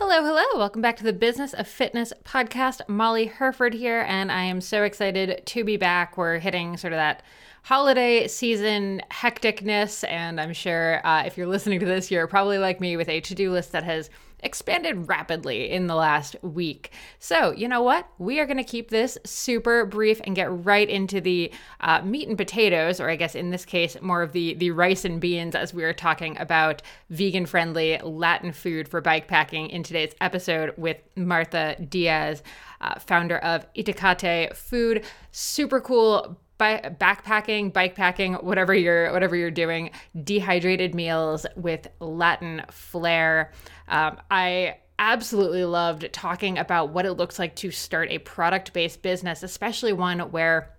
Hello, hello. Welcome back to the Business of Fitness podcast. Molly Hurford here, and I am so excited to be back. We're hitting sort of that holiday season hecticness, and I'm sure uh, if you're listening to this, you're probably like me with a to do list that has expanded rapidly in the last week. So, you know what? We are going to keep this super brief and get right into the uh, meat and potatoes, or I guess in this case, more of the, the rice and beans as we are talking about vegan friendly Latin food for bikepacking in today's episode with Martha Diaz, uh, founder of Itacate Food. Super cool by backpacking, bikepacking, whatever you're whatever you're doing, dehydrated meals with Latin flair. Um, I absolutely loved talking about what it looks like to start a product-based business, especially one where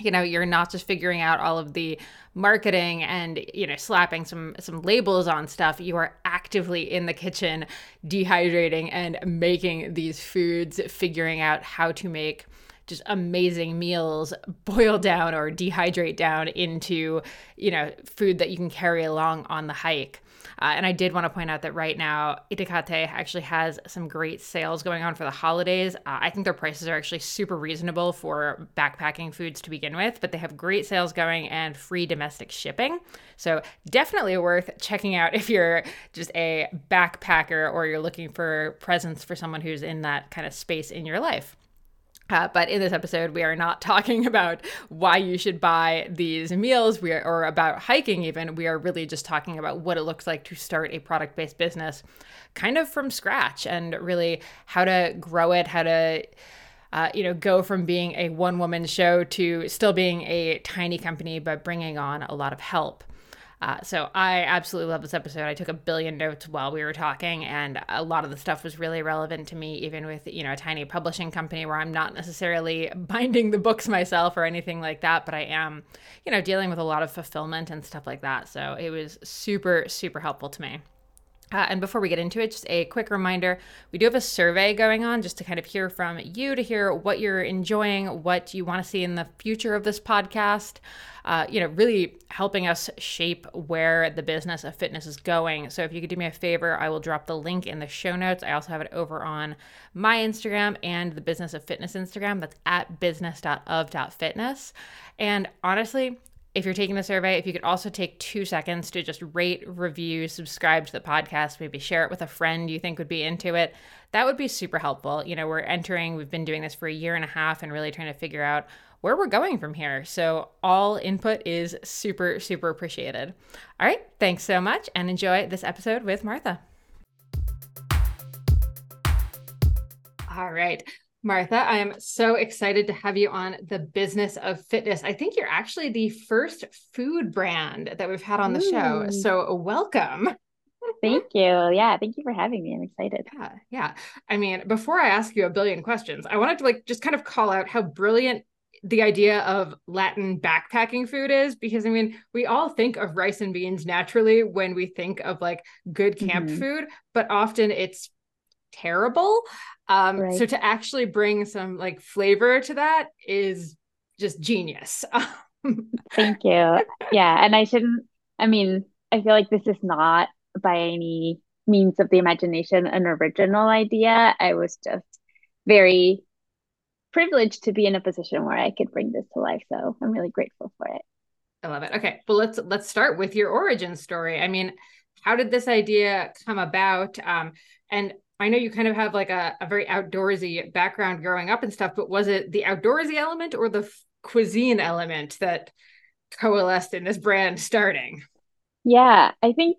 you know you're not just figuring out all of the marketing and you know slapping some some labels on stuff you are actively in the kitchen dehydrating and making these foods figuring out how to make just amazing meals boil down or dehydrate down into you know food that you can carry along on the hike uh, and I did want to point out that right now, Itacate actually has some great sales going on for the holidays. Uh, I think their prices are actually super reasonable for backpacking foods to begin with, but they have great sales going and free domestic shipping. So definitely worth checking out if you're just a backpacker or you're looking for presents for someone who's in that kind of space in your life. Uh, but in this episode, we are not talking about why you should buy these meals we are, or about hiking, even. We are really just talking about what it looks like to start a product based business kind of from scratch and really how to grow it, how to. Uh, you know, go from being a one woman show to still being a tiny company, but bringing on a lot of help. Uh, so I absolutely love this episode. I took a billion notes while we were talking, and a lot of the stuff was really relevant to me, even with you know a tiny publishing company where I'm not necessarily binding the books myself or anything like that, but I am, you know, dealing with a lot of fulfillment and stuff like that. So it was super super helpful to me. Uh, and before we get into it, just a quick reminder we do have a survey going on just to kind of hear from you, to hear what you're enjoying, what you want to see in the future of this podcast. Uh, you know, really helping us shape where the business of fitness is going. So if you could do me a favor, I will drop the link in the show notes. I also have it over on my Instagram and the Business of Fitness Instagram. That's at business.of.fitness. And honestly, if you're taking the survey, if you could also take two seconds to just rate, review, subscribe to the podcast, maybe share it with a friend you think would be into it, that would be super helpful. You know, we're entering, we've been doing this for a year and a half and really trying to figure out where we're going from here. So, all input is super, super appreciated. All right, thanks so much and enjoy this episode with Martha. All right. Martha, I am so excited to have you on the business of fitness. I think you're actually the first food brand that we've had on the Ooh. show. So, welcome. Thank you. Yeah, thank you for having me. I'm excited. Yeah, yeah. I mean, before I ask you a billion questions, I wanted to like just kind of call out how brilliant the idea of Latin backpacking food is because I mean, we all think of rice and beans naturally when we think of like good camp mm-hmm. food, but often it's terrible. Um, right. So to actually bring some like flavor to that is just genius. Thank you. Yeah. And I shouldn't, I mean, I feel like this is not by any means of the imagination an original idea. I was just very privileged to be in a position where I could bring this to life. So I'm really grateful for it. I love it. Okay. Well, let's let's start with your origin story. I mean, how did this idea come about? Um, and I know you kind of have like a, a very outdoorsy background growing up and stuff, but was it the outdoorsy element or the f- cuisine element that coalesced in this brand starting? Yeah, I think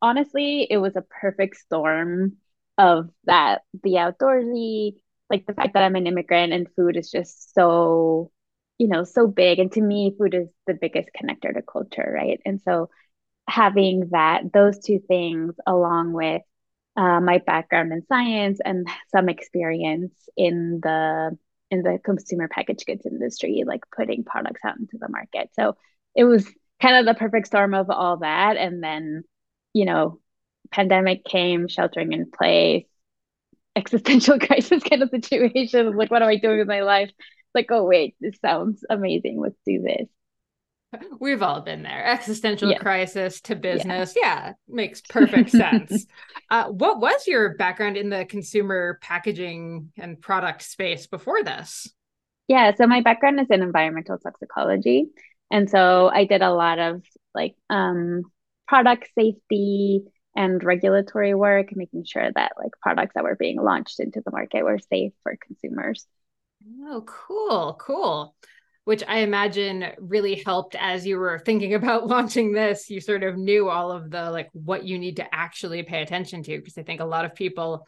honestly, it was a perfect storm of that the outdoorsy, like the fact that I'm an immigrant and food is just so, you know, so big. And to me, food is the biggest connector to culture, right? And so having that, those two things along with uh, my background in science and some experience in the in the consumer packaged goods industry, like putting products out into the market. So it was kind of the perfect storm of all that. And then, you know, pandemic came, sheltering in place, existential crisis kind of situation. Like, what am I doing with my life? Like, oh wait, this sounds amazing. Let's do this. We've all been there. Existential yes. crisis to business. Yeah, yeah makes perfect sense. Uh, what was your background in the consumer packaging and product space before this? Yeah, so my background is in environmental toxicology. And so I did a lot of like um, product safety and regulatory work, making sure that like products that were being launched into the market were safe for consumers. Oh, cool, cool which I imagine really helped as you were thinking about launching this. You sort of knew all of the like what you need to actually pay attention to because I think a lot of people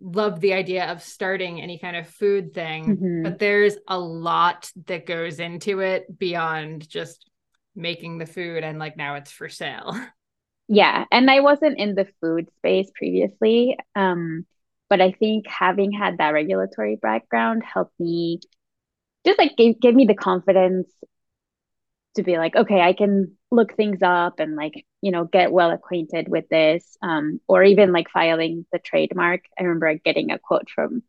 love the idea of starting any kind of food thing, mm-hmm. but there's a lot that goes into it beyond just making the food and like now it's for sale. Yeah, and I wasn't in the food space previously. Um but I think having had that regulatory background helped me just like gave, gave me the confidence to be like okay i can look things up and like you know get well acquainted with this um, or even like filing the trademark. I remember getting a quote from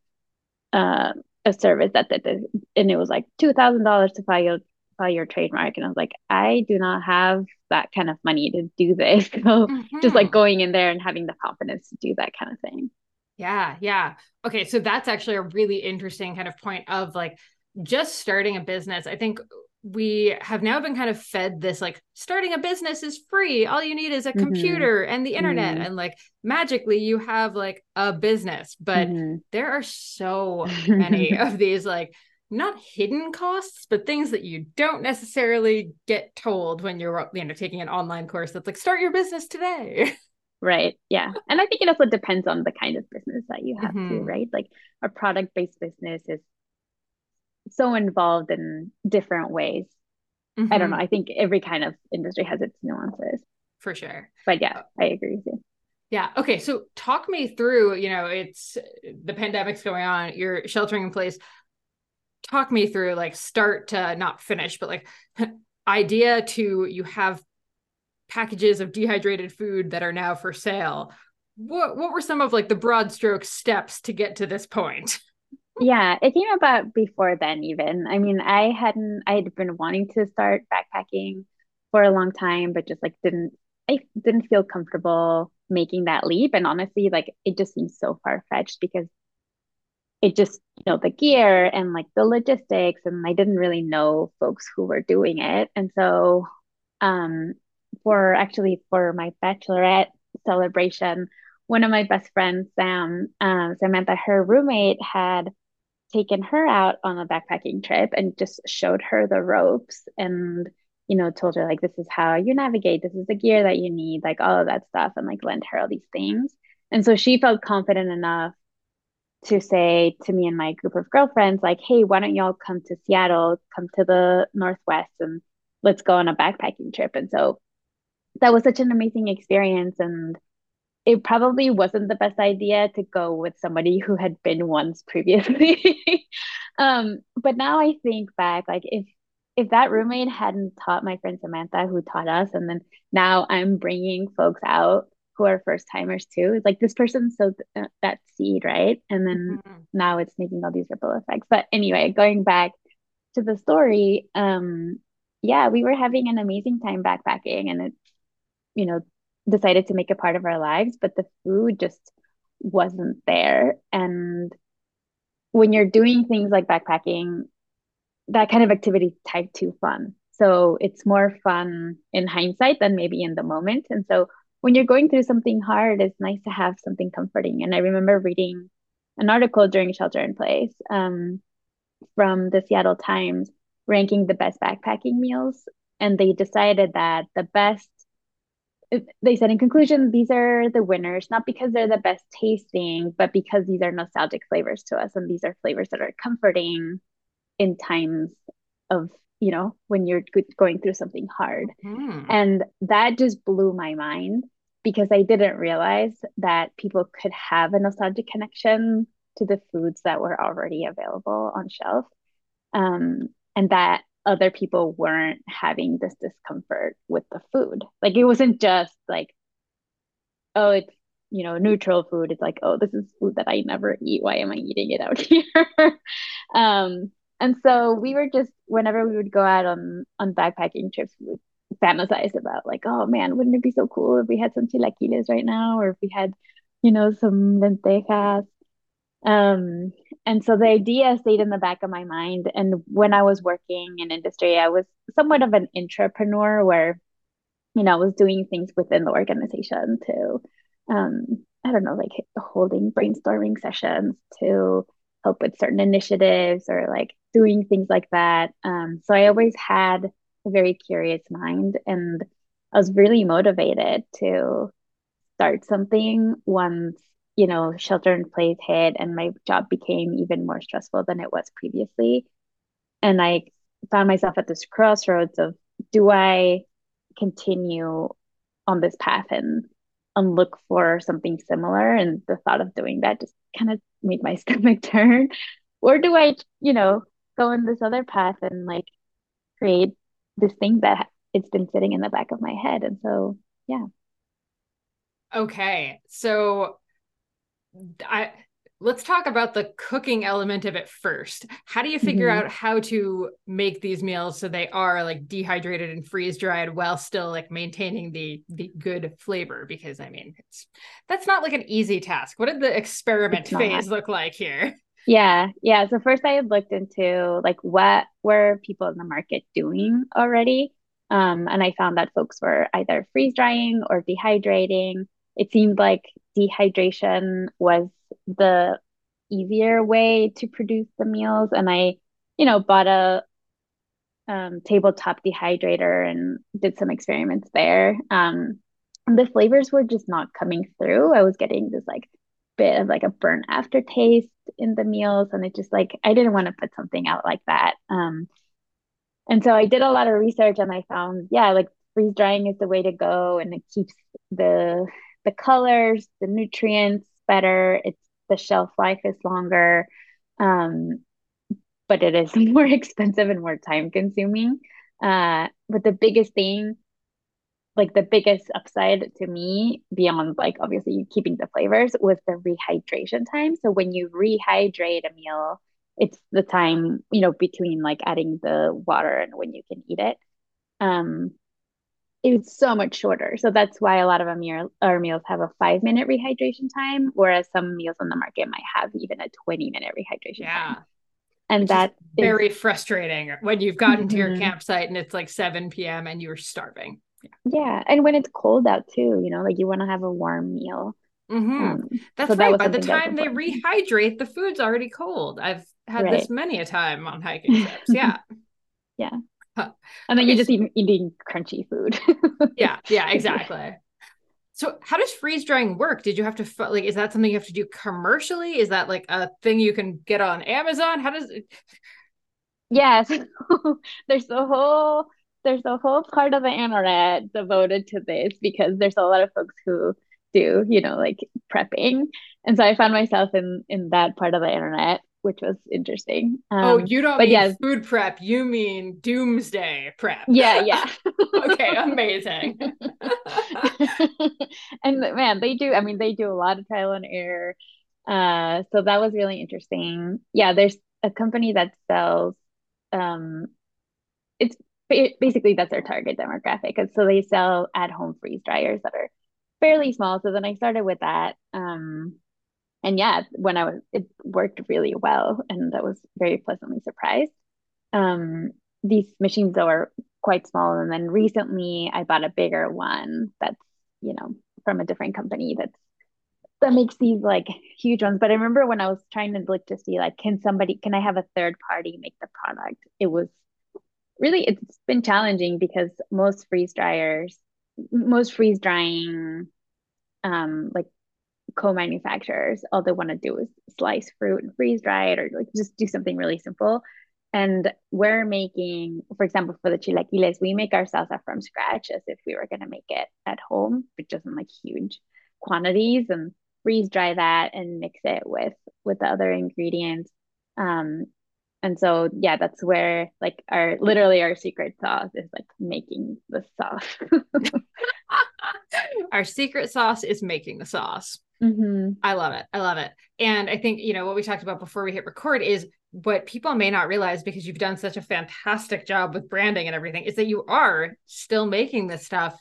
uh, a service that did this and it was like $2000 to file file your trademark and i was like i do not have that kind of money to do this. So mm-hmm. just like going in there and having the confidence to do that kind of thing. Yeah yeah. Okay so that's actually a really interesting kind of point of like just starting a business, I think we have now been kind of fed this like starting a business is free. All you need is a mm-hmm. computer and the internet, mm-hmm. and like magically you have like a business. But mm-hmm. there are so many of these like not hidden costs, but things that you don't necessarily get told when you're you know taking an online course that's like start your business today. Right. Yeah. And I think it also depends on the kind of business that you have mm-hmm. too, right? Like a product based business is so involved in different ways. Mm-hmm. I don't know. Mm-hmm. I think every kind of industry has its nuances. For sure. But yeah, I agree with you. Yeah. Okay. So talk me through, you know, it's the pandemic's going on, you're sheltering in place. Talk me through like start to not finish, but like idea to you have packages of dehydrated food that are now for sale. What what were some of like the broad stroke steps to get to this point? yeah, it came about before then, even. I mean, I hadn't, I had been wanting to start backpacking for a long time, but just like didn't, I didn't feel comfortable making that leap. And honestly, like it just seems so far fetched because it just, you know, the gear and like the logistics, and I didn't really know folks who were doing it. And so, um, for actually for my bachelorette celebration, one of my best friends, Sam, um, Samantha, her roommate had taken her out on a backpacking trip and just showed her the ropes and you know told her like this is how you navigate this is the gear that you need like all of that stuff and like lend her all these things. And so she felt confident enough to say to me and my group of girlfriends like hey why don't y'all come to seattle come to the northwest and let's go on a backpacking trip. And so that was such an amazing experience and it probably wasn't the best idea to go with somebody who had been once previously. um, but now I think back, like if if that roommate hadn't taught my friend Samantha, who taught us, and then now I'm bringing folks out who are first timers too. It's like this person sowed that seed, right? And then mm-hmm. now it's making all these ripple effects. But anyway, going back to the story, um, yeah, we were having an amazing time backpacking, and it's you know decided to make a part of our lives, but the food just wasn't there. And when you're doing things like backpacking, that kind of activity is type two fun. So it's more fun in hindsight than maybe in the moment. And so when you're going through something hard, it's nice to have something comforting. And I remember reading an article during Shelter in Place um, from the Seattle Times ranking the best backpacking meals. And they decided that the best they said in conclusion these are the winners not because they're the best tasting but because these are nostalgic flavors to us and these are flavors that are comforting in times of you know when you're going through something hard mm. and that just blew my mind because i didn't realize that people could have a nostalgic connection to the foods that were already available on shelf um, and that other people weren't having this discomfort with the food. Like it wasn't just like, oh, it's you know neutral food. It's like, oh, this is food that I never eat. Why am I eating it out here? um, And so we were just whenever we would go out on on backpacking trips, we would fantasize about like, oh man, wouldn't it be so cool if we had some chilaquiles right now, or if we had, you know, some lentejas. Um, and so the idea stayed in the back of my mind. And when I was working in industry, I was somewhat of an entrepreneur where, you know, I was doing things within the organization to, um, I don't know, like holding brainstorming sessions to help with certain initiatives or like doing things like that. Um, so I always had a very curious mind and I was really motivated to start something once you know, shelter in place hit and my job became even more stressful than it was previously. And I found myself at this crossroads of do I continue on this path and and look for something similar? And the thought of doing that just kind of made my stomach turn. Or do I, you know, go in this other path and like create this thing that it's been sitting in the back of my head? And so yeah. Okay. So I let's talk about the cooking element of it first. How do you figure mm-hmm. out how to make these meals so they are like dehydrated and freeze dried while still like maintaining the the good flavor? Because I mean, it's that's not like an easy task. What did the experiment phase look like here? Yeah, yeah. So first I had looked into like what were people in the market doing already. Um, and I found that folks were either freeze drying or dehydrating it seemed like dehydration was the easier way to produce the meals. And I, you know, bought a um, tabletop dehydrator and did some experiments there. Um, the flavors were just not coming through. I was getting this like bit of like a burnt aftertaste in the meals, and it just like I didn't want to put something out like that. Um, and so I did a lot of research, and I found yeah, like freeze drying is the way to go, and it keeps the the colors, the nutrients better. It's the shelf life is longer, um, but it is more expensive and more time consuming. Uh, but the biggest thing, like the biggest upside to me, beyond like obviously keeping the flavors, was the rehydration time. So when you rehydrate a meal, it's the time you know between like adding the water and when you can eat it. Um, it's so much shorter. So that's why a lot of our, meals have a five minute rehydration time, whereas some meals on the market might have even a 20 minute rehydration yeah. time. And Which that is very is... frustrating when you've gotten mm-hmm. to your mm-hmm. campsite and it's like 7 p.m. and you're starving. Yeah. yeah. And when it's cold out too, you know, like you want to have a warm meal. Mm-hmm. Um, That's so right. That By the time they rehydrate, the food's already cold. I've had right. this many a time on hiking trips. Yeah. yeah. And then okay. you're just eating, eating crunchy food. yeah, yeah, exactly. So, how does freeze drying work? Did you have to like? Is that something you have to do commercially? Is that like a thing you can get on Amazon? How does it? Yes, there's a whole there's a whole part of the internet devoted to this because there's a lot of folks who do you know like prepping, and so I found myself in in that part of the internet which was interesting. Oh, um, oh, you don't mean yeah. food prep. You mean doomsday prep. Yeah, yeah. okay, amazing. and man, they do, I mean, they do a lot of trial and error. Uh, so that was really interesting. Yeah, there's a company that sells, um, it's basically that's their target demographic. And so they sell at home freeze dryers that are fairly small. So then I started with that. Um, and yeah, when I was, it worked really well, and I was very pleasantly surprised. Um, these machines are quite small, and then recently I bought a bigger one that's you know from a different company that's that makes these like huge ones. But I remember when I was trying to look to see like, can somebody, can I have a third party make the product? It was really, it's been challenging because most freeze dryers, most freeze drying, um, like co-manufacturers all they want to do is slice fruit and freeze dry it or like just do something really simple. And we're making for example for the chilaquiles we make our salsa from scratch as if we were going to make it at home but just in like huge quantities and freeze dry that and mix it with with the other ingredients. Um and so yeah that's where like our literally our secret sauce is like making the sauce. Our secret sauce is making the sauce Mm-hmm. I love it. I love it. And I think, you know, what we talked about before we hit record is what people may not realize because you've done such a fantastic job with branding and everything is that you are still making this stuff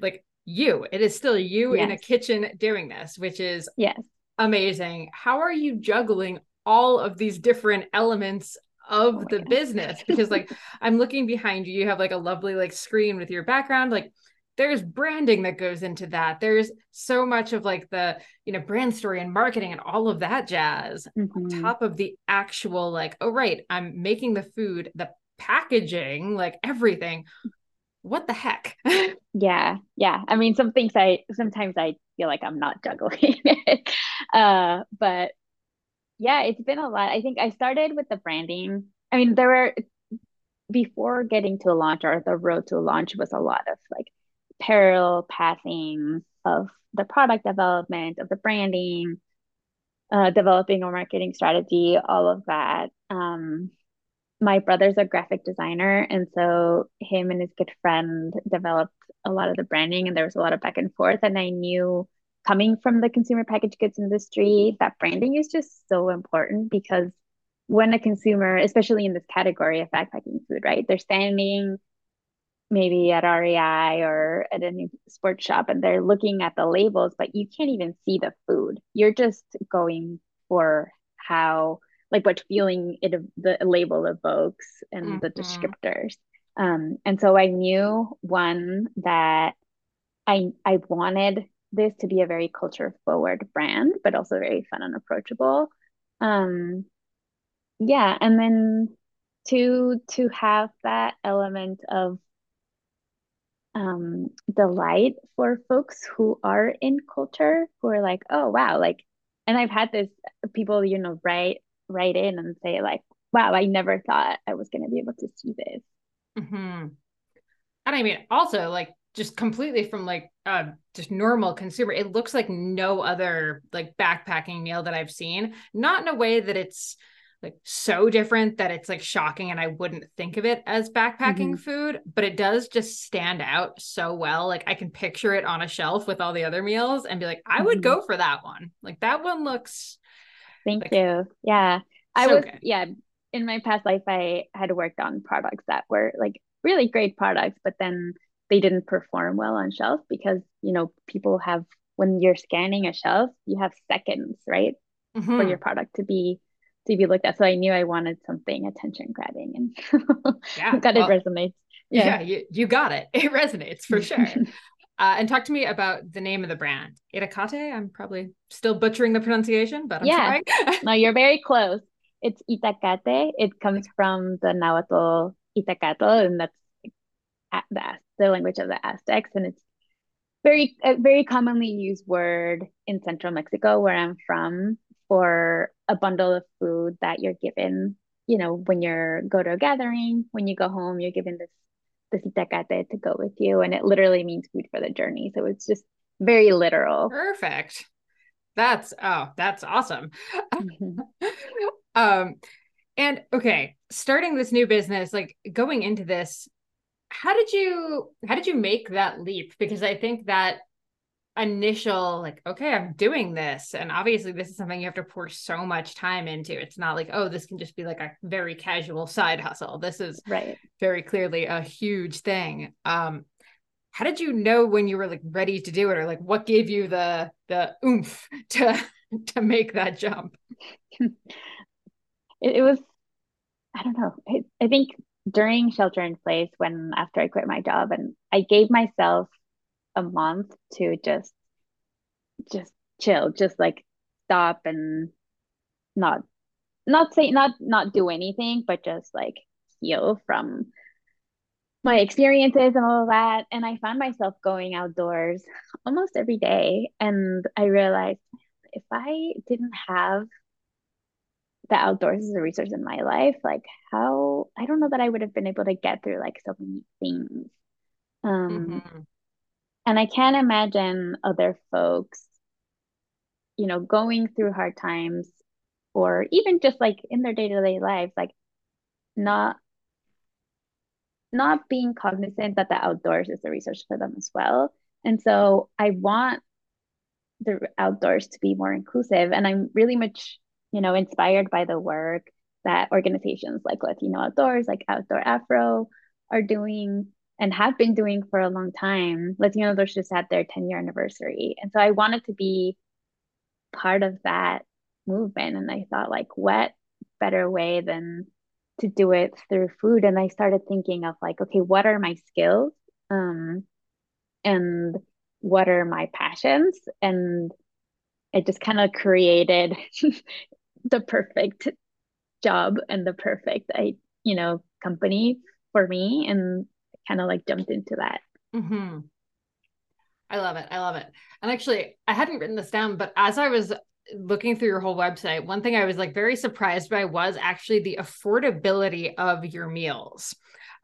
like you. It is still you yes. in a kitchen doing this, which is yes. amazing. How are you juggling all of these different elements of oh the business? Because like I'm looking behind you, you have like a lovely like screen with your background. Like there's branding that goes into that. There's so much of like the, you know, brand story and marketing and all of that jazz mm-hmm. on top of the actual like, oh right, I'm making the food, the packaging, like everything what the heck? yeah, yeah. I mean, some things I sometimes I feel like I'm not juggling it, uh, but yeah, it's been a lot. I think I started with the branding. I mean, there were before getting to a launch or the road to a launch was a lot of like parallel pathing of the product development, of the branding, uh, developing a marketing strategy, all of that. Um, my brother's a graphic designer and so him and his good friend developed a lot of the branding and there was a lot of back and forth and i knew coming from the consumer packaged goods industry that branding is just so important because when a consumer especially in this category of backpacking food right they're standing maybe at REI or at any sports shop and they're looking at the labels but you can't even see the food you're just going for how like what feeling it the label evokes and mm-hmm. the descriptors. Um, and so I knew one that I I wanted this to be a very culture forward brand, but also very fun and approachable. Um, yeah, and then to to have that element of um, delight for folks who are in culture who are like, oh wow, like, and I've had this people, you know, write write in and say like, wow, I never thought I was going to be able to see this. Mm-hmm. And I mean, also like just completely from like uh just normal consumer, it looks like no other like backpacking meal that I've seen. Not in a way that it's like so different that it's like shocking and I wouldn't think of it as backpacking mm-hmm. food, but it does just stand out so well. Like I can picture it on a shelf with all the other meals and be like, I would mm-hmm. go for that one. Like that one looks Thank like, you. Yeah. I was, good. yeah, in my past life, I had worked on products that were like really great products, but then they didn't perform well on shelf because, you know, people have, when you're scanning a shelf, you have seconds, right? Mm-hmm. For your product to be to be looked at. So I knew I wanted something attention grabbing and yeah, got well, it resonates. Yeah, yeah you, you got it. It resonates for sure. Uh, and talk to me about the name of the brand. Itacate. I'm probably still butchering the pronunciation, but I'm yeah. trying. no, you're very close. It's Itacate. It comes from the Nahuatl Itacatl, and that's the, the language of the Aztecs, and it's very a very commonly used word in central Mexico, where I'm from, for a bundle of food that you're given. You know, when you're go to a gathering, when you go home, you're given this this itacate to go with you. And it literally means food for the journey. So it's just very literal. Perfect. That's oh, that's awesome. Mm-hmm. um and okay, starting this new business, like going into this, how did you how did you make that leap? Because I think that initial like okay i'm doing this. And obviously this is something you have to pour so much time into. It's not like oh this can just be like a very casual side hustle. This is right. very clearly a huge thing. Um how did you know when you were like ready to do it? Or like what gave you the the oomph to to make that jump? It, it was i don't know. I, I think during shelter in place when after i quit my job and i gave myself a month to just just chill just like stop and not not say not not do anything but just like heal from my experiences and all of that. And i found myself going outdoors almost every day. And i realized if i didn't have the outdoors as a resource in my life like how i don't know that i would have been able to get through like so many things. Um mm-hmm. And I can't imagine other folks, you know, going through hard times or even just like in their day-to-day lives, like not not being cognizant that the outdoors is a resource for them as well. And so I want the outdoors to be more inclusive. And I'm really much, you know, inspired by the work that organizations like Latino Outdoors, like Outdoor Afro, are doing and have been doing for a long time. Latino Outdoors just had their 10 year anniversary. And so I wanted to be part of that movement. And I thought, like, what better way than to do it through food? And I started thinking of, like, okay, what are my skills? Um, and what are my passions? And I just kind of created the perfect job and the perfect, I, you know, company for me and kind of like jumped into that. Mm-hmm. I love it. I love it. And actually, I hadn't written this down, but as I was looking through your whole website, one thing I was like very surprised by was actually the affordability of your meals.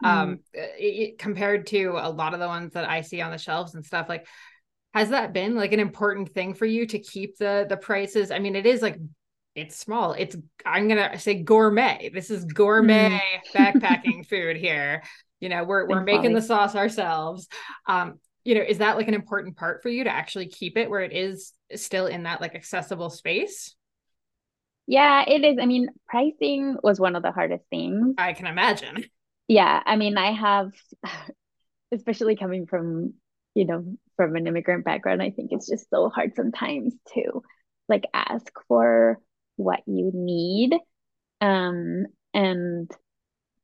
Mm. Um, it, compared to a lot of the ones that I see on the shelves and stuff. Like, has that been like an important thing for you to keep the the prices? I mean, it is like it's small. It's I'm gonna say gourmet. This is gourmet mm. backpacking food here. You know, we're we're making the sauce ourselves. Um, you know, is that like an important part for you to actually keep it where it is still in that like accessible space? Yeah, it is. I mean, pricing was one of the hardest things. I can imagine. Yeah, I mean, I have especially coming from, you know, from an immigrant background, I think it's just so hard sometimes to like ask for what you need. Um and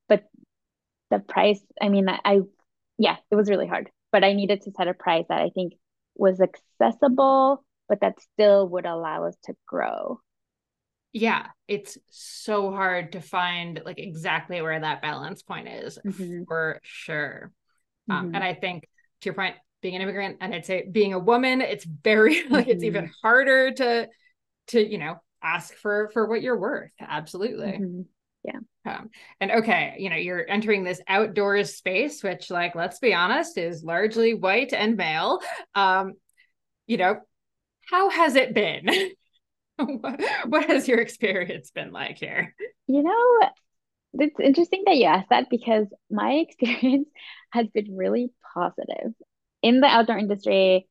but the price, I mean, I, I yeah, it was really hard but I needed to set a price that I think was accessible, but that still would allow us to grow. Yeah, it's so hard to find like exactly where that balance point is mm-hmm. for sure. Um, mm-hmm. Um, and I think to your point, being an immigrant and I'd say being a woman, it's very like mm-hmm. it's even mm-hmm. harder to to you know ask for for what you're worth. Absolutely. Mm-hmm. Yeah. Um, and okay you know you're entering this outdoors space which like let's be honest is largely white and male. Um you know how has it been? What, what has your experience been like here? You know it's interesting that you asked that because my experience has been really positive. In the outdoor industry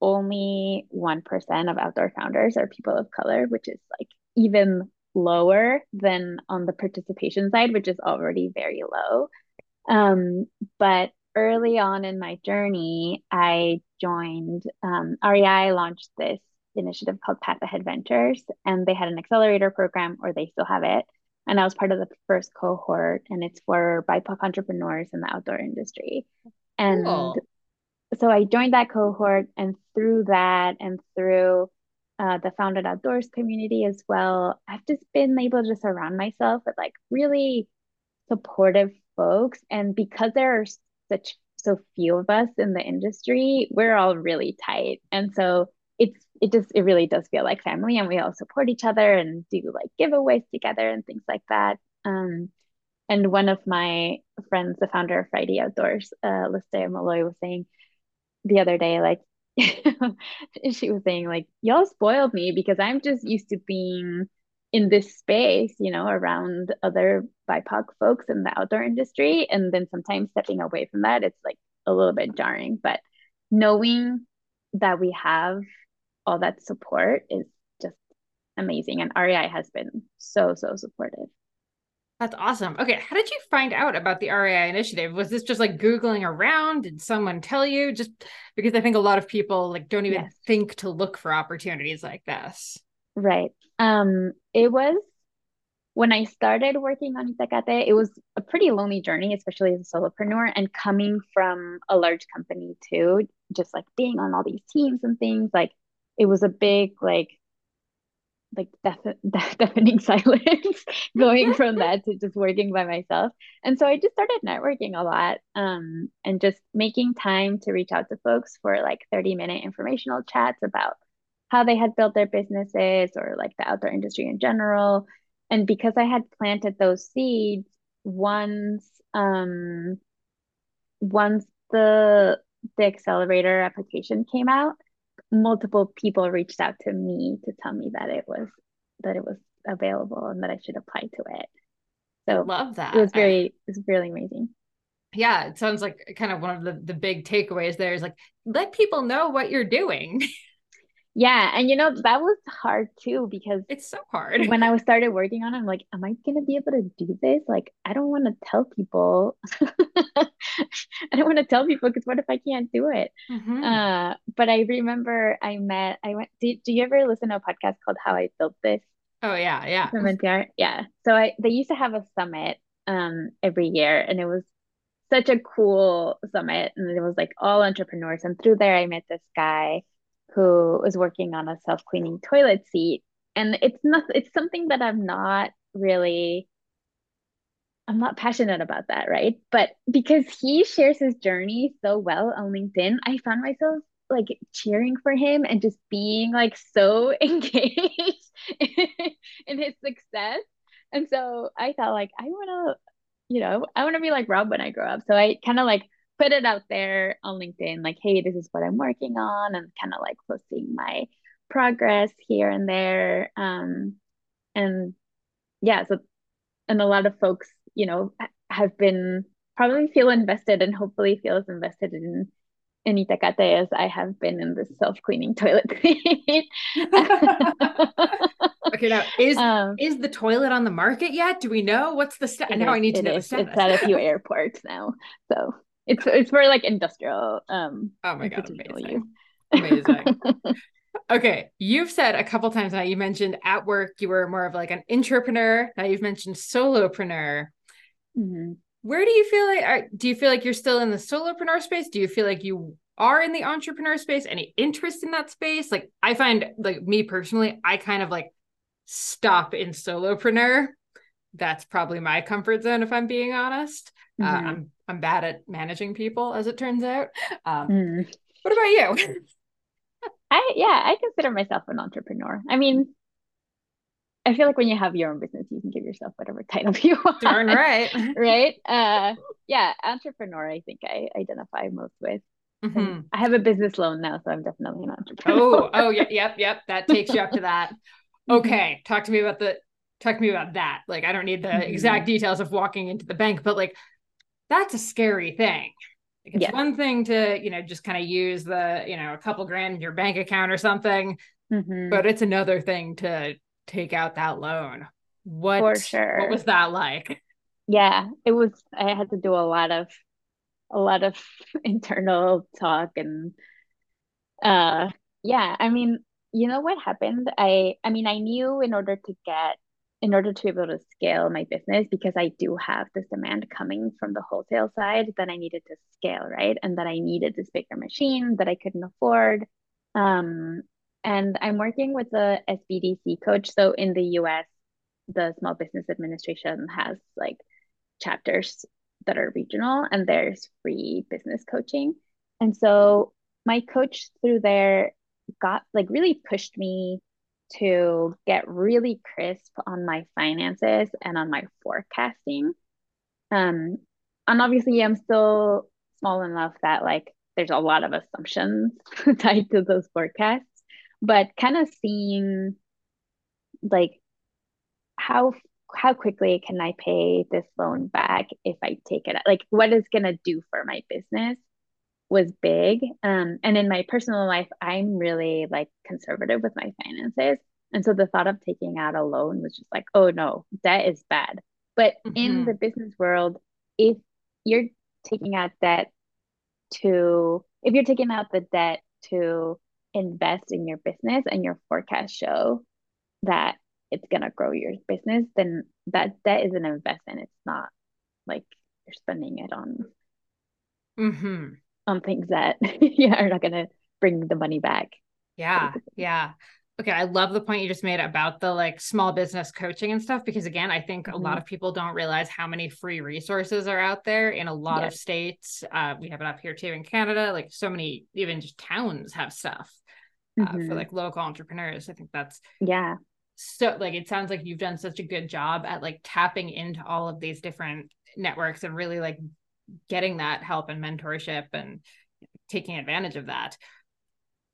only 1% of outdoor founders are people of color which is like even lower than on the participation side, which is already very low. Um, but early on in my journey, I joined um, REI launched this initiative called Path Ahead Ventures, and they had an accelerator program, or they still have it. And I was part of the first cohort, and it's for BIPOC entrepreneurs in the outdoor industry. And cool. So I joined that cohort, and through that, and through uh, the Founded Outdoors community as well. I've just been able to surround myself with like really supportive folks. And because there are such so few of us in the industry, we're all really tight. And so it's it just it really does feel like family and we all support each other and do like giveaways together and things like that. Um and one of my friends, the founder of Friday Outdoors, uh, Malloy, was saying the other day, like, she was saying like y'all spoiled me because i'm just used to being in this space you know around other bipoc folks in the outdoor industry. And then sometimes stepping away from that it's like a little bit jarring. But knowing that we have all that support is just amazing. And rei has been so so supportive that's awesome. Okay, how did you find out about the REI initiative? Was this just like googling around? Did someone tell you? Just because I think a lot of people like don't even yes. think to look for opportunities like this. Right. Um it was when I started working on Itacate, it was a pretty lonely journey, especially as a solopreneur and coming from a large company too, just like being on all these teams and things, like it was a big like like deaf- deafening silence going from that to just working by myself. And so i just started networking a lot um, and just making time to reach out to folks for like 30 minute informational chats about how they had built their businesses or like the outdoor industry in general. And because i had planted those seeds once um once the the accelerator application came out multiple people reached out to me to tell me that it was that it was available and that I should apply to it. So love that. It was very it was really amazing. Yeah, it sounds like kind of one of the the big takeaways there is like let people know what you're doing. Yeah, and you know that was hard too because it's so hard. when I was started working on it, I'm like, am I gonna be able to do this? Like, I don't want to tell people. I don't want to tell people because what if I can't do it? Mhm. Uh, but I remember I met. I went. Do, do you ever listen to a podcast called How I Built This Oh yeah, yeah. from NPR? Yeah. So I they used to have a summit um every year, and it was such a cool summit, and it was like all entrepreneurs. And through there, I met this guy who was working on a self-cleaning toilet seat. And it's not it's something that I'm not really I'm not passionate about that, right? But because he shares his journey so well on LinkedIn, I found myself like cheering for him and just being like so engaged in his success. And so I thought like I want to, you know, I want to be like Rob when I grow up. So I kind of like put it out there on LinkedIn, like, hey, this is what I'm working on, and kind of like posting my progress here and there. Um, and yeah, so and a lot of folks, you know, have been probably feel invested and hopefully feel as invested in in Itacate as I have been in this self-cleaning toilet okay, now is um, is the toilet on the market yet? Do we know what's the status? Now I need to know is. the status. It's at a few airports now, so it's it's for like industrial. Um, oh my god, amazing, amazing. okay, you've said a couple times now. You mentioned at work you were more of like an entrepreneur. Now you've mentioned solopreneur. Mm-hmm. Where do you feel like? Are, do you feel like you're still in the solopreneur space? Do you feel like you are in the entrepreneur space? Any interest in that space? Like I find, like me personally, I kind of like stop in solopreneur. That's probably my comfort zone, if I'm being honest. Uh, mm-hmm. Uh, I'm I'm bad at managing people, as it turns out. Um, mm. What about you? I yeah, I consider myself an entrepreneur. I mean, I feel like when you have your own business, you can give yourself whatever title you want. Darn right. right. Uh, yeah, entrepreneur. I think I identify most with. Mm-hmm. I have a business loan now, so I'm definitely an entrepreneur. Oh, oh, yeah, yep, yep. That takes you up to that. Okay, talk to me about the talk to me about that. Like, I don't need the mm-hmm. exact details of walking into the bank, but like, that's a scary thing. Like it's yeah. one thing to, you know, just kind of use the, you know, a couple grand in your bank account or something, mm-hmm. but it's another thing to take out that loan. What For sure. what was that like? Yeah, it was I had to do a lot of a lot of internal talk and uh yeah, I mean, you know what happened? I I mean, I knew in order to get in order to be able to scale my business because I do have this demand coming from the wholesale side that I needed to scale, right? And that I needed this bigger machine that I couldn't afford. Um, and I'm working with a SBDC coach. So in the US, the Small Business Administration has like chapters that are regional and there's free business coaching. And so my coach through there got like really pushed me to get really crisp on my finances and on my forecasting. Um, and obviously, I'm still small enough that like there's a lot of assumptions tied to those forecasts, but kind of seeing like how how quickly can I pay this loan back if I take it? Like, what is gonna do for my business was big. Um, and in my personal life, I'm really like conservative with my finances. And so the thought of taking out a loan was just like, oh no, debt is bad. But mm-hmm. in the business world, if you're taking out debt to, if you're taking out the debt to invest in your business and your forecast show that it's going to grow your business, then that debt is an investment. It's not like you're spending it on mm-hmm on things that yeah are not going to bring the money back. Yeah, yeah. Okay, I love the point you just made about the like small business coaching and stuff because again, I think mm-hmm. a lot mm-hmm. of people don't realize how many free resources are out there in a lot yes. of states. Uh, we have it up here too in Canada. Like so many, even just towns have stuff uh, mm-hmm. for like local entrepreneurs. I think that's yeah. So like it sounds like you've done such a good job at like tapping into all of these different networks and really like getting that help and mentorship and taking advantage of that.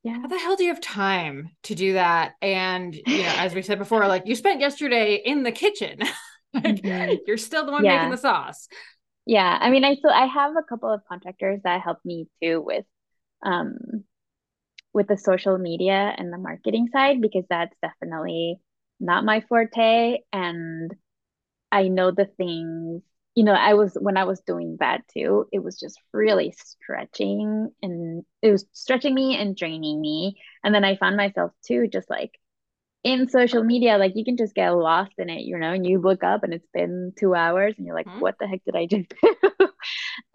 Yeah. How the hell do you have time to do that? And you know as we said before like you spent yesterday in the kitchen. Like, mm-hmm. you're still the one yeah. making the sauce. Yeah. I mean i still i have a couple of contractors that help me too with um with the social media and the marketing side because that's definitely not my forte. And I know the things you know I was when I was doing that too it was just really stretching and it was stretching me and draining me and then I found myself too just like in social media, like you can just get lost in it, you know, and you look up and it's been two hours and you're like, mm-hmm. what the heck did I just do?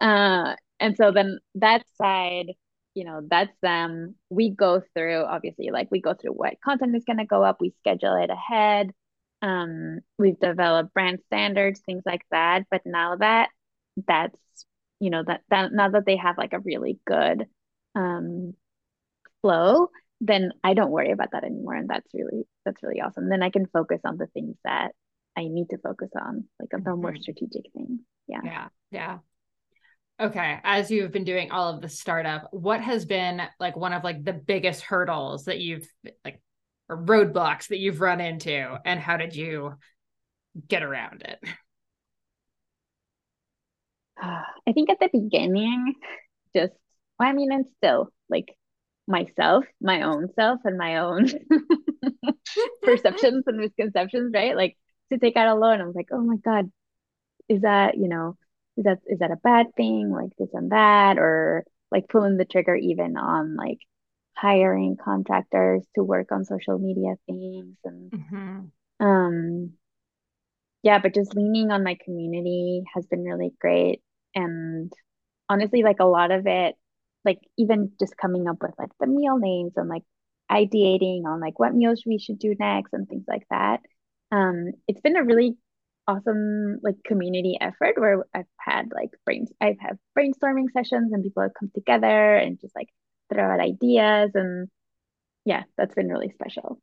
uh, and so then that side, you know, that's them. We go through, obviously, like we go through what content is going to go up, we schedule it ahead. Um, we've developed brand standards, things like that. But now that that's, you know, that, that now that they have like a really good um flow, then I don't worry about that anymore. And that's really, that's really awesome. Then I can focus on the things that I need to focus on, like the mm-hmm. more strategic things. Yeah. Yeah. Yeah. Okay. As you've been doing all of the startup, what has been like one of like the biggest hurdles that you've like or roadblocks that you've run into and how did you get around it? I think at the beginning, just I mean, and still like myself, my own self, and my own perceptions and misconceptions, right? Like to take out a loan, I was like, oh my God, is that, you know, is that is that a bad thing? Like this and that, or like pulling the trigger even on like hiring contractors to work on social media things and mm-hmm. um yeah, but just leaning on my community has been really great. And honestly, like a lot of it like even just coming up with like the meal names and like ideating on like what meals we should do next and things like that. Um, it's been a really awesome like community effort where I've had like brains I've had brainstorming sessions and people have come together and just like throw out ideas and yeah, that's been really special.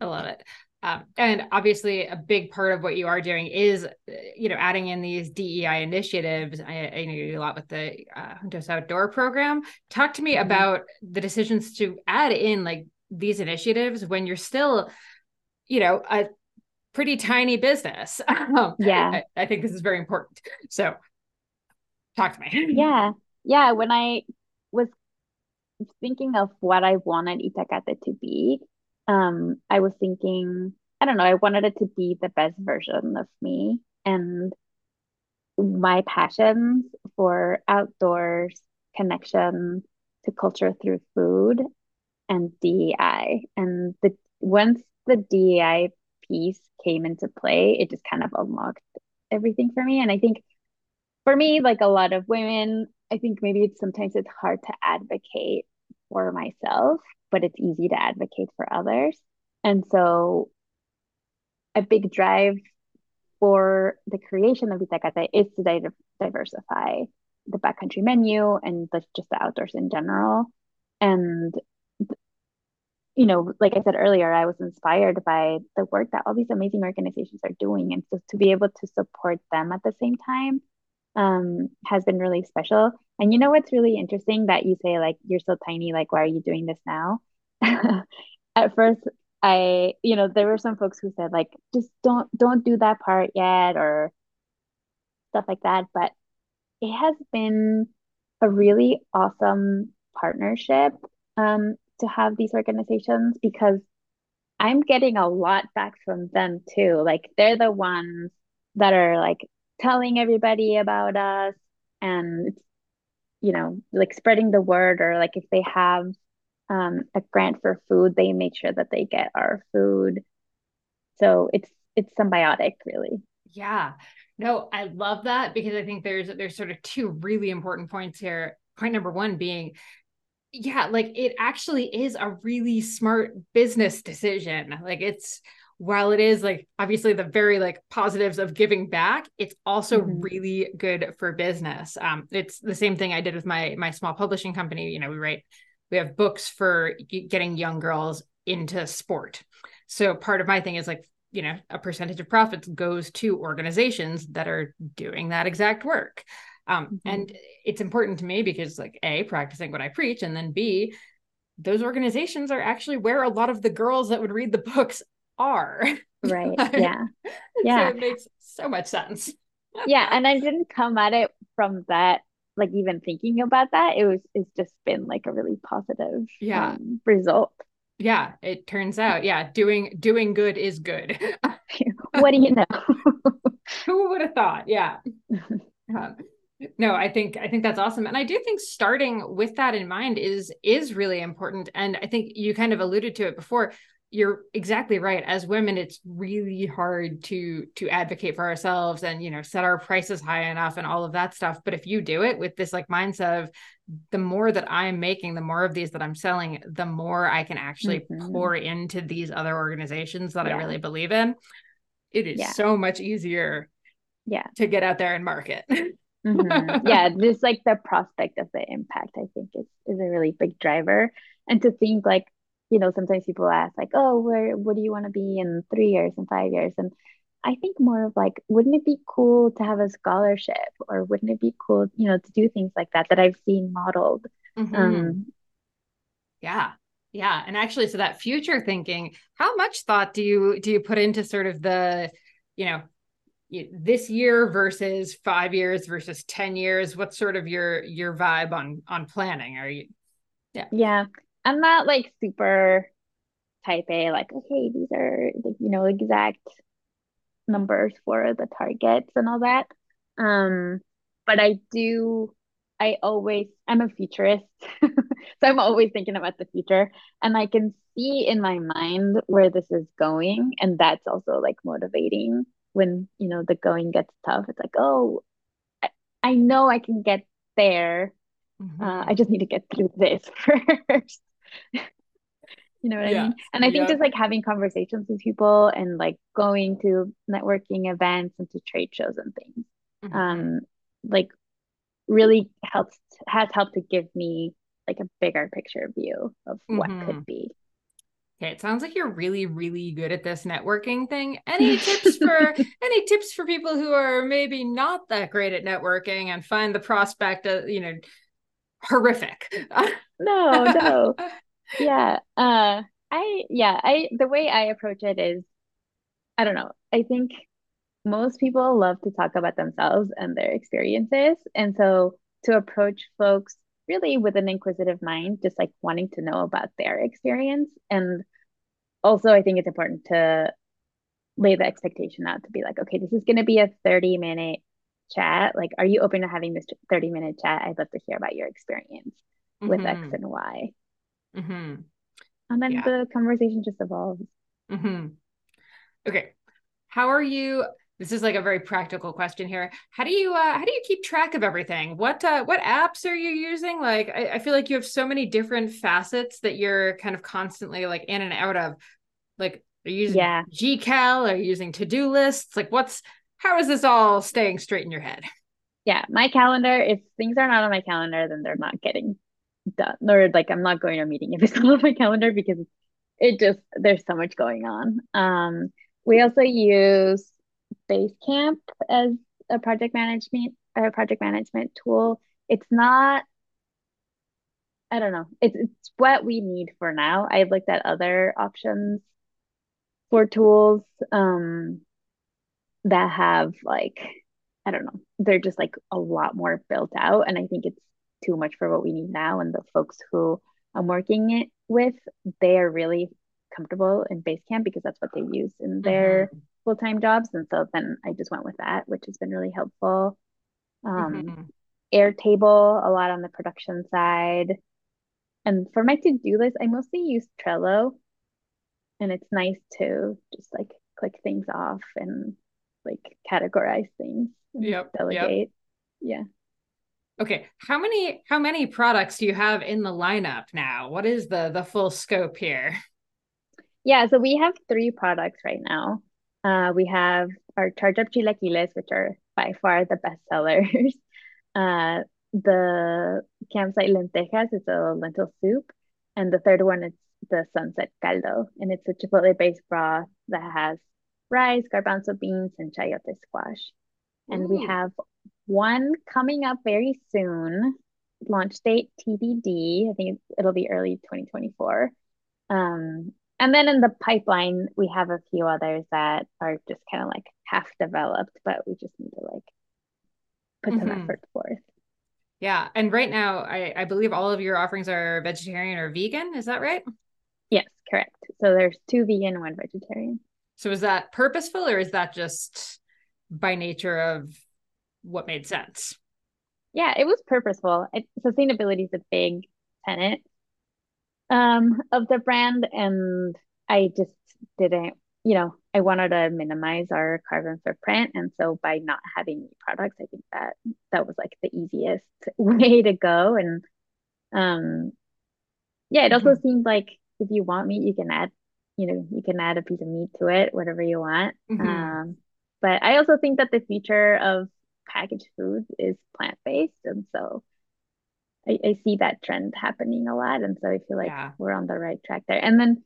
I love it. Um, and obviously, a big part of what you are doing is, you know, adding in these DEI initiatives. I, I know you do a lot with the uh, Juntos Outdoor program. Talk to me mm-hmm. about the decisions to add in like these initiatives when you're still, you know, a pretty tiny business. Um, yeah, I, I think this is very important. So, talk to me. Yeah, yeah. When I was thinking of what I wanted Itacate to be, um, I was thinking, I don't know, I wanted it to be the best version of me and my passions for outdoors, connection to culture through food and DEI. And the once the DEI piece came into play, it just kind of unlocked everything for me. And I think for me, like a lot of women, I think maybe it's sometimes it's hard to advocate for myself but it's easy to advocate for others. And so a big drive for the creation of Itacate is to di- diversify the backcountry menu and the, just the outdoors in general. And you know, like I said earlier, I was inspired by the work that all these amazing organizations are doing, and so to be able to support them at the same time um, has been really special. And you know what's really interesting that you say like you're so tiny, like why are you doing this now? At first, I you know there were some folks who said like just don't don't do that part yet or stuff like that. But it has been a really awesome partnership um, to have these organizations because I'm getting a lot back from them too. Like they're the ones that are like telling everybody about us and you know like spreading the word or like if they have um, a grant for food they make sure that they get our food. So it's it's symbiotic really. Yeah. No i love that because i think there's there's sort of two really important points here. Point number one being yeah like it actually is a really smart business decision. Like it's while it is like obviously the very like positives of giving back it's also mm-hmm. really good for business um it's the same thing i did with my my small publishing company you know we write we have books for getting young girls into sport so part of my thing is like you know a percentage of profits goes to organizations that are doing that exact work um mm-hmm. and it's important to me because like a practicing what i preach and then b those organizations are actually where a lot of the girls that would read the books are. Right. Yeah. Yeah. so it makes so much sense. yeah. And I didn't come at it from that like even thinking about that, it was it's just been like a really positive yeah um, result. Yeah, it turns out, yeah, doing doing good is good. what do you know? Who would have thought? Yeah. Um, no, I think I think that's awesome. And I do think starting with that in mind is is really important. And I think you kind of alluded to it before you're exactly right as women it's really hard to to advocate for ourselves and you know set our prices high enough and all of that stuff but if you do it with this like mindset of the more that i'm making the more of these that i'm selling the more i can actually mm-hmm. pour into these other organizations that yeah. i really believe in it is yeah. so much easier yeah to get out there and market mm-hmm. yeah just like the prospect of the impact i think is is a really big driver and to think like you know, sometimes people ask like, oh, where, what do you want to be in three years and five years? And I think more of like, wouldn't it be cool to have a scholarship or wouldn't it be cool, you know, to do things like that that I've seen modeled? Mm-hmm. Um, yeah. Yeah. And actually, so that future thinking, how much thought do you, do you put into sort of the, you know, this year versus five years versus 10 years? What's sort of your, your vibe on, on planning? Are you, yeah. Yeah. I'm not like super type A, like, okay, these are the, you know, exact numbers for the targets and all that. Um, but I do, I always, I'm a futurist. so I'm always thinking about the future. And I can see in my mind where this is going. And that's also like motivating when, you know, the going gets tough. It's like, oh, I, I know I can get there. Mm-hmm. Uh, I just need to get through this first. you know what yeah. I mean? And I think just like having conversations with people and like going to networking events and to trade shows and things, mm-hmm. um, like really helps has helped to give me like a bigger picture view of what mm-hmm. could be. Okay, it sounds like you're really, really good at this networking thing. Any tips for any tips for people who are maybe not that great at networking and find the prospect, of, you know, horrific? no, no. Yeah. Uh I yeah, I the way I approach it is I don't know. I think most people love to talk about themselves and their experiences. And so to approach folks really with an inquisitive mind, just like wanting to know about their experience. And also I think it's important to lay the expectation out to be like, okay, this is gonna be a 30 minute chat. Like, are you open to having this 30 minute chat? I'd love to hear about your experience with mm-hmm. X and Y. Mm-hmm. And then yeah. the conversation just evolves. Mm-hmm. Okay. How are you? This is like a very practical question here. How do you uh, how do you keep track of everything? What uh, what apps are you using? Like I, I feel like you have so many different facets that you're kind of constantly like in and out of. Like are you using yeah. GCal? Are you using to-do lists? Like what's how is this all staying straight in your head? Yeah, my calendar, if things are not on my calendar, then they're not getting done or like I'm not going to a meeting if it's not on my calendar because it just there's so much going on. Um, we also use Basecamp as a project management a project management tool. It's not I don't know. It's it's what we need for now. I've looked at other options for tools um that have like I don't know. They're just like a lot more built out and I think it's too much for what we need now. And the folks who I'm working it with, they are really comfortable in Basecamp because that's what they use in their mm-hmm. full time jobs. And so then I just went with that, which has been really helpful. Um, mm-hmm. Airtable, a lot on the production side. And for my to do list, I mostly use Trello. And it's nice to just like click things off and like categorize things. Yep. Delegate. Yep. Yeah. Okay, how many how many products do you have in the lineup now? What is the the full scope here? Yeah, so we have three products right now. Uh, we have our charge up chilaquiles, which are by far the best sellers. Uh, the campsite lentejas is a lentil soup, and the third one is the sunset caldo, and it's a chipotle based broth that has rice, garbanzo beans, and chayote squash. And Ooh. we have one coming up very soon. Launch date TBD. I think it'll be early 2024. Um, and then in the pipeline, we have a few others that are just kind of like half developed, but we just need to like put some mm-hmm. effort forth. Yeah. And right now, I, I believe all of your offerings are vegetarian or vegan. Is that right? Yes, correct. So there's two vegan one vegetarian. So is that purposeful or is that just by nature of what made sense? Yeah, it was purposeful. It, sustainability is a big tenet um, of the brand, and I just didn't, you know, I wanted to minimize our carbon footprint, and so by not having products, I think that that was like the easiest way to go. And um, yeah, it also mm-hmm. seemed like if you want meat, you can add, you know, you can add a piece of meat to it, whatever you want. Mm-hmm. Um, but I also think that the future of packaged foods is plant based, and so I, I see that trend happening a lot, and so I feel like yeah. we're on the right track there. And then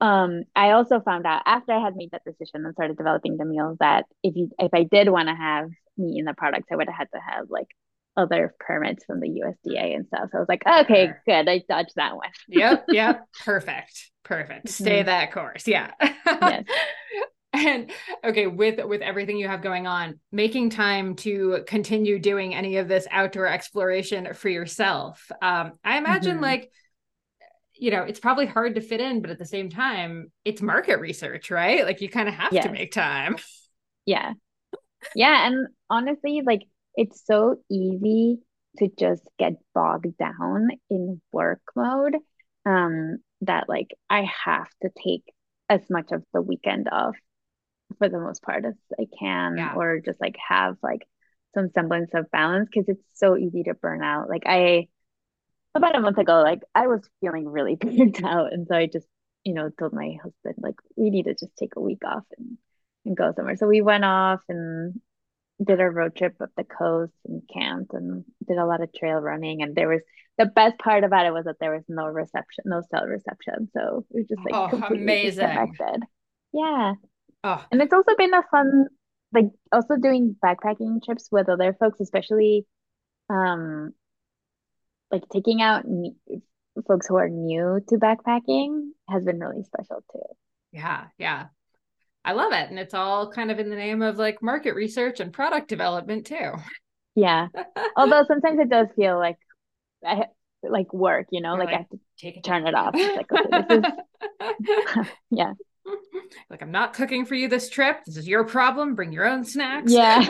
um, I also found out after I had made that decision and started developing the meals that if you if I did want to have meat in the products, I would have had to have like other permits from the USDA and stuff. So I was like, okay, sure. good. I dodged that one. yep, yep. Perfect. Perfect. Stay mm-hmm. that course. Yeah. yes. and okay with with everything you have going on making time to continue doing any of this outdoor exploration for yourself um i imagine mm-hmm. like you know it's probably hard to fit in but at the same time it's market research right like you kind of have yes. to make time yeah yeah and honestly like it's so easy to just get bogged down in work mode um that like i have to take as much of the weekend off for the most part as I can, yeah. or just like have like some semblance of balance because it's so easy to burn out. Like I about a month ago, like I was feeling really burnt out, and so I just you know told my husband like we need to just take a week off and and go somewhere. So we went off and did a road trip up the coast and camped and did a lot of trail running. And there was the best part about it was that there was no reception, no cell reception. So it was just like oh, completely amazing. disconnected. Yeah. Oh. And it's also been a fun, like also doing backpacking trips with other folks, especially um like taking out folks who are new to backpacking has been really special too. Yeah, yeah. I love it. And it's all kind of in the name of like market research and product development too. Yeah. Although sometimes it does feel like I like work, you know, like, like, I have to take it turn it off. Like, okay, is yeah. like i'm not cooking for you this trip this is your problem bring your own snacks yeah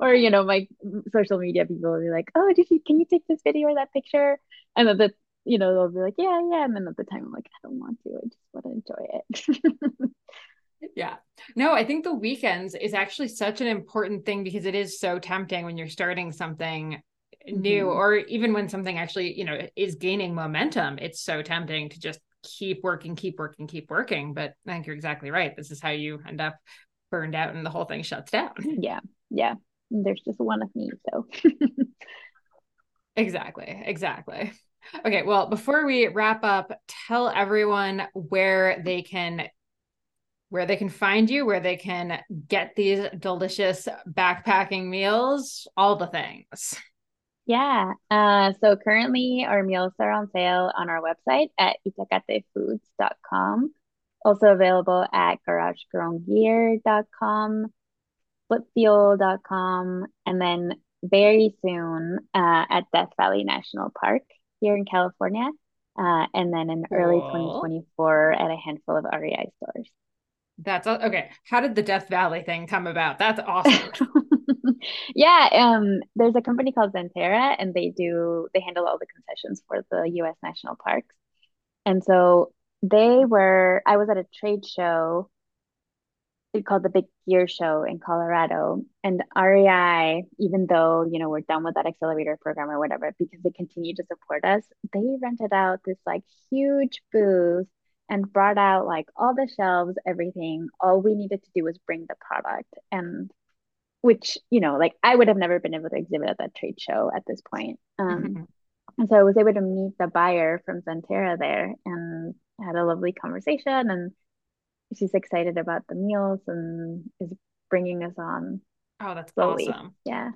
or you know my social media people will be like oh did you can you take this video or that picture and then the you know they'll be like yeah yeah and then at the time i'm like i don't want to i just want to enjoy it yeah no i think the weekends is actually such an important thing because it is so tempting when you're starting something new mm-hmm. or even when something actually you know is gaining momentum it's so tempting to just keep working, keep working, keep working. But I think you're exactly right. This is how you end up burned out and the whole thing shuts down. Yeah. Yeah. There's just one of me. So exactly. Exactly. Okay. Well, before we wrap up, tell everyone where they can where they can find you, where they can get these delicious backpacking meals, all the things. Yeah. Uh, so currently our meals are on sale on our website at itacatefoods.com. Also available at garagegrowngear.com, flipfuel.com, and then very soon uh, at Death Valley National Park here in California. Uh, and then in cool. early 2024 at a handful of REI stores. That's okay. How did the Death Valley thing come about? That's awesome. yeah, um, there's a company called Xanterra, and they do they handle all the concessions for the U.S. national parks. And so they were. I was at a trade show called the Big Gear Show in Colorado, and REI, even though you know we're done with that accelerator program or whatever, because they continue to support us, they rented out this like huge booth and brought out like all the shelves, everything. All we needed to do was bring the product and which you know like i would have never been able to exhibit at that trade show at this point um, mm-hmm. and so i was able to meet the buyer from Xanterra there and had a lovely conversation and she's excited about the meals and is bringing us on oh that's slowly. awesome yeah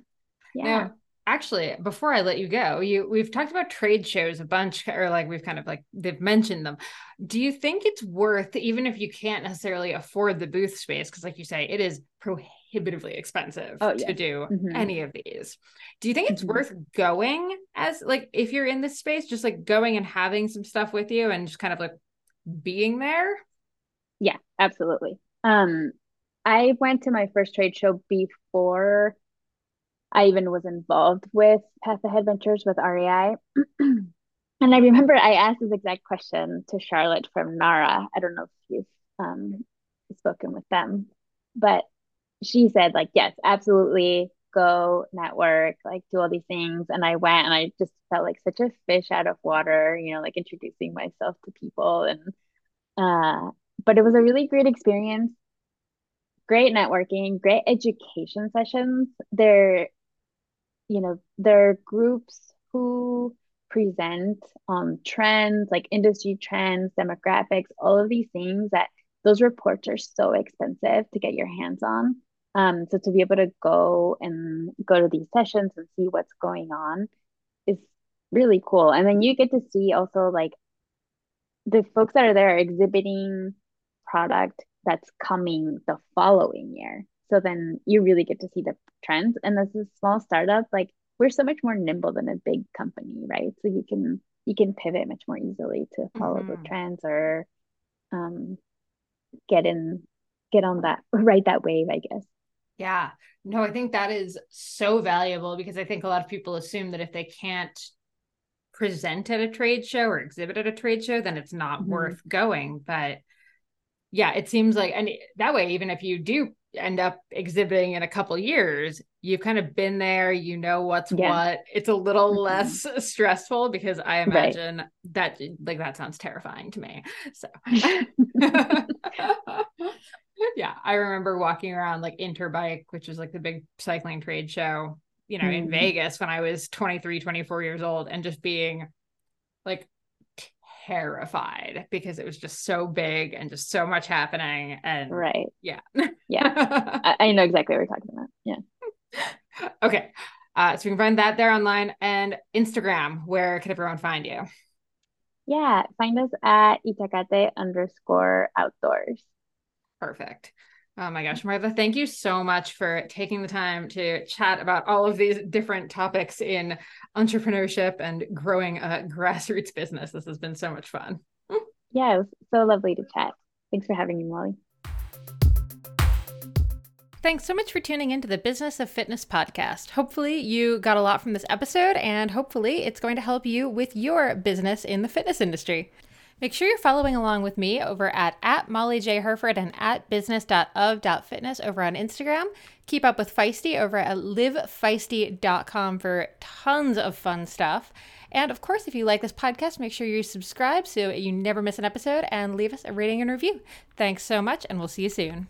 yeah now, actually before i let you go you we've talked about trade shows a bunch or like we've kind of like they've mentioned them do you think it's worth even if you can't necessarily afford the booth space because like you say it is prohibitively expensive oh, yeah. to do mm-hmm. any of these do you think it's mm-hmm. worth going as like if you're in this space just like going and having some stuff with you and just kind of like being there yeah absolutely um i went to my first trade show before I even was involved with Path Ahead Ventures with REI. and I remember I asked this exact question to Charlotte from NARA. I don't know if you've um, spoken with them, but she said, like, yes, absolutely go network, like do all these things. And I went and I just felt like such a fish out of water, you know, like introducing myself to people. And, uh, but it was a really great experience great networking, great education sessions. There you know, there are groups who present on trends like industry trends, demographics, all of these things that those reports are so expensive to get your hands on. Um, so to be able to go and go to these sessions and see what's going on is really cool. And then you get to see also like the folks that are there exhibiting product that's coming the following year. So then you really get to see the trends. And as a small startup, like we're so much more nimble than a big company, right? So you can you can pivot much more easily to follow mm-hmm. the trends or um get in get on that ride that wave, I guess. Yeah. No, I think that is so valuable because I think a lot of people assume that if they can't present at a trade show or exhibit at a trade show, then it's not mm-hmm. worth going. But yeah, it seems like, and that way, even if you do end up exhibiting in a couple years you've kind of been there you know what's yeah. what it's a little mm-hmm. less stressful because i imagine right. that like that sounds terrifying to me so yeah i remember walking around like interbike which was like the big cycling trade show you know mm-hmm. in vegas when i was 23 24 years old and just being like terrified because it was just so big and just so much happening. And right. Yeah. Yeah. I, I know exactly what we're talking about. Yeah. okay. Uh, so you can find that there online and Instagram. Where can everyone find you? Yeah, find us at Itacate underscore outdoors. Perfect. Oh my gosh, Martha, thank you so much for taking the time to chat about all of these different topics in entrepreneurship and growing a grassroots business. This has been so much fun. Yeah, it was so lovely to chat. Thanks for having me, Molly. Thanks so much for tuning into the Business of Fitness podcast. Hopefully, you got a lot from this episode, and hopefully, it's going to help you with your business in the fitness industry. Make sure you're following along with me over at, at Molly J. Hurford and at business.of.fitness over on Instagram. Keep up with Feisty over at livefeisty.com for tons of fun stuff. And of course, if you like this podcast, make sure you subscribe so you never miss an episode and leave us a rating and review. Thanks so much, and we'll see you soon.